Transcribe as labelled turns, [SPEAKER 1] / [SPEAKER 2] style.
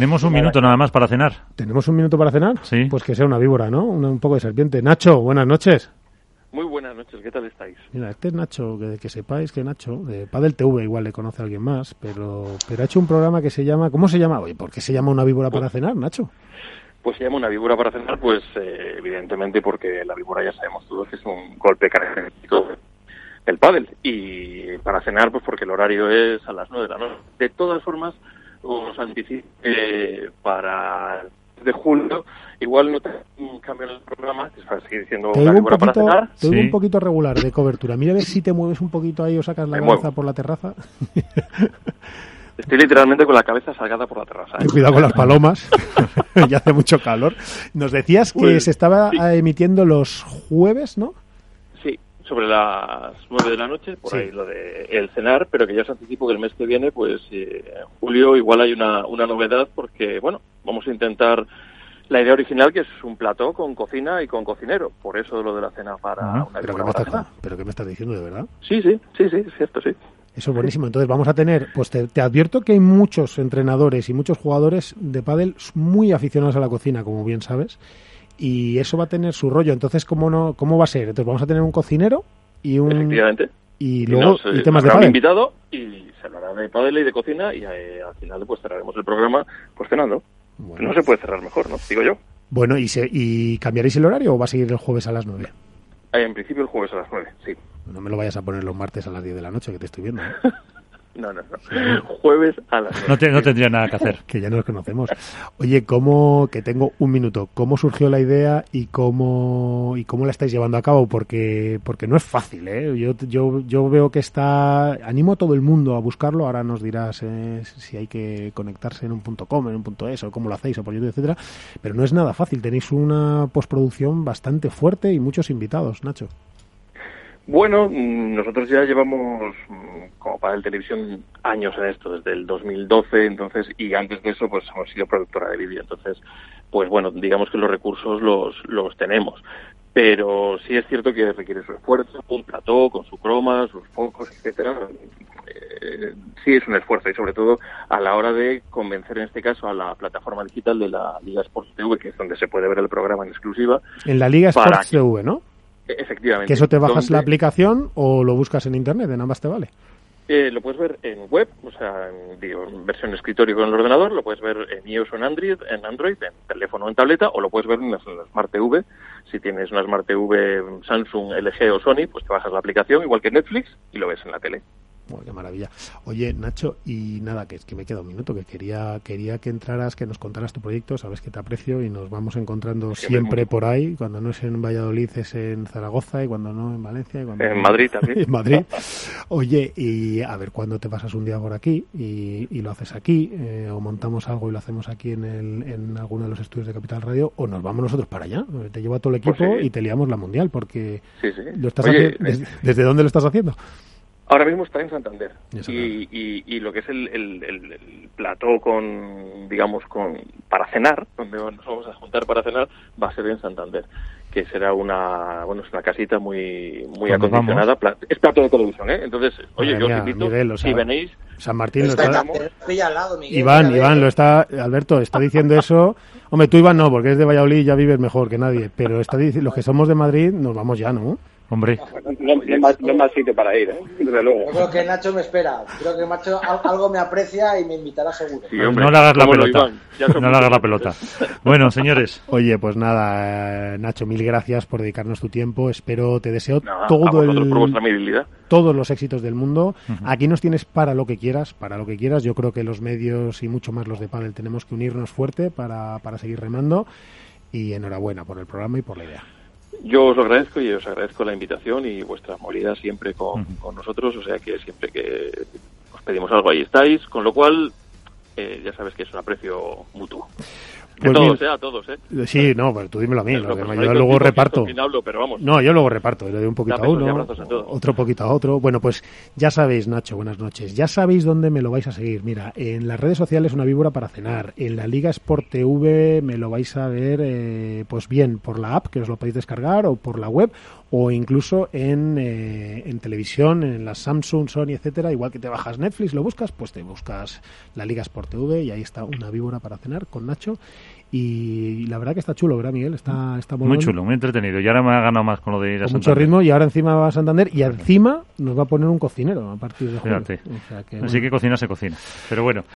[SPEAKER 1] Tenemos un minuto nada más para cenar.
[SPEAKER 2] ¿Tenemos un minuto para cenar?
[SPEAKER 1] Sí.
[SPEAKER 2] Pues que sea una víbora, ¿no? un poco de serpiente. Nacho, buenas noches.
[SPEAKER 3] Muy buenas noches, ¿qué tal estáis?
[SPEAKER 2] Mira, este es Nacho, que, que sepáis que Nacho, de Padel TV igual le conoce a alguien más, pero, pero ha hecho un programa que se llama, ¿cómo se llama? Oye, ¿por qué se llama una víbora para cenar, Nacho?
[SPEAKER 3] Pues se llama una víbora para cenar, pues eh, evidentemente porque la víbora ya sabemos todos que es un golpe característico del pádel y para cenar pues porque el horario es a las nueve de la noche. De todas formas, os anticipo eh, para de julio igual no te en el programa que es para seguir diciendo
[SPEAKER 2] te
[SPEAKER 3] una
[SPEAKER 2] un
[SPEAKER 3] víbora para
[SPEAKER 2] poquito,
[SPEAKER 3] cenar
[SPEAKER 2] te
[SPEAKER 1] Sí.
[SPEAKER 2] un poquito regular de cobertura. Mira a ver si te mueves un poquito ahí o sacas la
[SPEAKER 3] Me
[SPEAKER 2] cabeza
[SPEAKER 3] muevo.
[SPEAKER 2] por la terraza.
[SPEAKER 3] estoy literalmente con la cabeza salgada por la terraza ¿eh?
[SPEAKER 2] Cuidado con las palomas, ya hace mucho calor. Nos decías que
[SPEAKER 3] Pues,
[SPEAKER 2] se estaba
[SPEAKER 3] sí.
[SPEAKER 2] emitiendo los jueves, ¿no?
[SPEAKER 3] Sobre las nueve de la noche, por
[SPEAKER 2] Sí.
[SPEAKER 3] ahí lo de el cenar, pero que ya os anticipo que el mes que viene, pues eh, en julio igual hay una, una novedad porque, bueno, vamos a intentar la idea original que es un plató con cocina y con cocinero, por eso lo de la cena para
[SPEAKER 1] Ah,
[SPEAKER 3] una
[SPEAKER 2] Pero ¿qué,
[SPEAKER 3] víbora
[SPEAKER 2] me estás, pero ¿qué me estás diciendo de verdad?
[SPEAKER 3] Sí, sí, sí, sí, es cierto, sí.
[SPEAKER 2] Eso es buenísimo. Entonces vamos a tener, pues te, te advierto que hay muchos entrenadores y muchos jugadores de pádel muy aficionados a la cocina, como bien sabes, y eso va a tener su rollo. Entonces, ¿cómo no, cómo va a ser? Entonces vamos a tener un cocinero y un
[SPEAKER 3] Efectivamente.
[SPEAKER 2] y
[SPEAKER 3] Y
[SPEAKER 2] luego
[SPEAKER 3] nos,
[SPEAKER 2] y
[SPEAKER 3] eh,
[SPEAKER 2] temas de pádel.
[SPEAKER 3] invitado y se hablará de pádel y de cocina y eh, al final pues cerraremos el programa pues cenando.
[SPEAKER 2] Bueno,
[SPEAKER 3] No se puede cerrar mejor, ¿no? Digo yo.
[SPEAKER 2] Bueno, ¿y, se, ¿y cambiaréis el horario o va a seguir el jueves a las 9?
[SPEAKER 3] Eh, En principio el jueves a las nueve, sí.
[SPEAKER 2] No me lo vayas a poner los martes a las 10 de la noche, que te estoy viendo. ¿eh?
[SPEAKER 3] No, no, no. Jueves a las nueve.
[SPEAKER 1] No, te- no tendría nada que hacer.
[SPEAKER 2] que ya nos conocemos. Oye, ¿cómo, que tengo un minuto, cómo surgió la idea y cómo, y cómo la estáis llevando a cabo? Porque, porque no es fácil, ¿eh? Yo, yo, yo veo que está, animo a todo el mundo a buscarlo, ahora nos dirás eh, si hay que conectarse en un punto com, en un punto es, o cómo lo hacéis, o por YouTube, etcétera, pero no es nada fácil, tenéis una postproducción bastante fuerte y muchos invitados, Nacho.
[SPEAKER 3] Bueno, mm, nosotros ya llevamos como para el televisión años en esto, desde el 2012, entonces, y antes de eso, pues hemos sido productora de vídeo, entonces, pues bueno, digamos que los recursos los, los tenemos. Pero sí es cierto que requiere su esfuerzo, un plató con su croma, sus focos, etcétera. Eh, sí es un esfuerzo y sobre todo a la hora de convencer en este caso a la plataforma digital de la Liga Sports TV, que es donde se puede ver el programa en exclusiva.
[SPEAKER 2] En la Liga Sports TV, ¿no?
[SPEAKER 3] E- Efectivamente.
[SPEAKER 2] Que eso te bajas
[SPEAKER 3] donde-
[SPEAKER 2] la aplicación o lo buscas en internet, en ambas te vale.
[SPEAKER 3] Eh, lo puedes ver en web, o sea, en, digo, en versión escritorio con el ordenador, lo puedes ver en iOS o en Android, en Android, en teléfono o en tableta, o lo puedes ver en la Smart TV. Si tienes una Smart TV Samsung, LG o Sony, pues te bajas la aplicación, igual que Netflix, y lo ves en la tele.
[SPEAKER 2] Uy, qué maravilla. Oye, Nacho, y nada, que es que me queda un minuto, que quería, quería que entraras, que nos contaras tu proyecto, sabes que te aprecio y nos vamos encontrando
[SPEAKER 3] Siempre
[SPEAKER 2] por ahí, cuando no es en Valladolid es en Zaragoza y cuando no en Valencia y cuando
[SPEAKER 3] En Madrid también.
[SPEAKER 2] en Madrid. Oye, y a ver cuándo te pasas un día por aquí y, y lo haces aquí, eh, o montamos algo y lo hacemos aquí en, el, en alguno de los estudios de Capital Radio, o nos vamos nosotros para allá. Te llevo a todo el equipo
[SPEAKER 3] Pues sí.
[SPEAKER 2] y te liamos la mundial, porque
[SPEAKER 3] Sí, sí.
[SPEAKER 2] lo estás
[SPEAKER 3] Oye,
[SPEAKER 2] haciendo. ¿desde, desde dónde lo estás haciendo?
[SPEAKER 3] Ahora mismo está en Santander. Y,
[SPEAKER 2] Santander.
[SPEAKER 3] y, y lo que es el, el, el- el plató con, digamos, con para cenar, donde nos vamos a juntar para cenar, va a ser en Santander. Que será una, bueno, es una casita muy, muy
[SPEAKER 1] Cuando
[SPEAKER 3] acondicionada. Pla- Es plato de televisión, ¿eh? Entonces, oye,
[SPEAKER 2] Madre
[SPEAKER 3] yo os
[SPEAKER 2] mía,
[SPEAKER 3] invito,
[SPEAKER 2] Miguel, o sea,
[SPEAKER 3] si venéis,
[SPEAKER 2] San Martín lo
[SPEAKER 4] Está al lado, Miguel.
[SPEAKER 2] Iván, Iván, lo está, Alberto, está diciendo eso. Hombre, tú Iván no, porque es de Valladolid y ya vives mejor que nadie. Pero está diciendo, los que somos de Madrid nos vamos ya, ¿no?
[SPEAKER 1] Hombre,
[SPEAKER 3] no, no no más sitio para ir, ¿eh? Desde luego.
[SPEAKER 4] Yo creo que Nacho me espera. Creo que Nacho al- algo me aprecia y me invitará seguro.
[SPEAKER 3] Sí, hombre,
[SPEAKER 1] no le hagas la pelota. No le hagas la pelota. Bueno, señores,
[SPEAKER 2] Oye, pues nada, eh, Nacho, mil gracias por dedicarnos tu tiempo. Espero, te deseo
[SPEAKER 3] Nada,
[SPEAKER 2] todo el, todos los éxitos del mundo. Aquí nos tienes para lo que quieras, para lo que quieras. Yo creo que los medios y mucho más los de Padel tenemos que unirnos fuerte para, para seguir remando. Y enhorabuena por el programa y por la idea.
[SPEAKER 3] Yo os lo agradezco y os agradezco la invitación y vuestra movilidad siempre con, con nosotros, o sea que siempre que os pedimos algo ahí estáis, con lo cual eh, ya sabes que es un aprecio mutuo. De
[SPEAKER 2] Pues
[SPEAKER 3] todos, eh, a todos, eh.
[SPEAKER 2] Sí, no, pues tú dímelo a mí. Que
[SPEAKER 3] personal
[SPEAKER 2] yo luego reparto.
[SPEAKER 3] hablo, pero vamos.
[SPEAKER 2] No, yo luego reparto, le doy un poquito a uno,
[SPEAKER 3] a
[SPEAKER 2] otro poquito a otro. Bueno, pues ya sabéis, Nacho, buenas noches. Ya sabéis dónde me lo vais a seguir. Mira, en las redes sociales una víbora para cenar. En la Liga Sport TV me lo vais a ver, eh, pues bien, por la app, que os lo podéis descargar, o por la web, o incluso en, eh, en televisión, en las Samsung, Sony, etcétera, igual que te bajas Netflix, lo buscas, pues te buscas la Liga Sport TV y ahí está una víbora para cenar con Nacho y la verdad que está chulo, ¿verdad, Miguel? Está, está
[SPEAKER 1] Muy chulo, muy entretenido. Y ahora me ha ganado más con lo de ir a
[SPEAKER 2] con mucho
[SPEAKER 1] Santander.
[SPEAKER 2] ritmo y ahora encima va a Santander y encima nos va a poner un cocinero a partir de julio. O sea que,
[SPEAKER 1] Así que cocina se cocina. Pero bueno,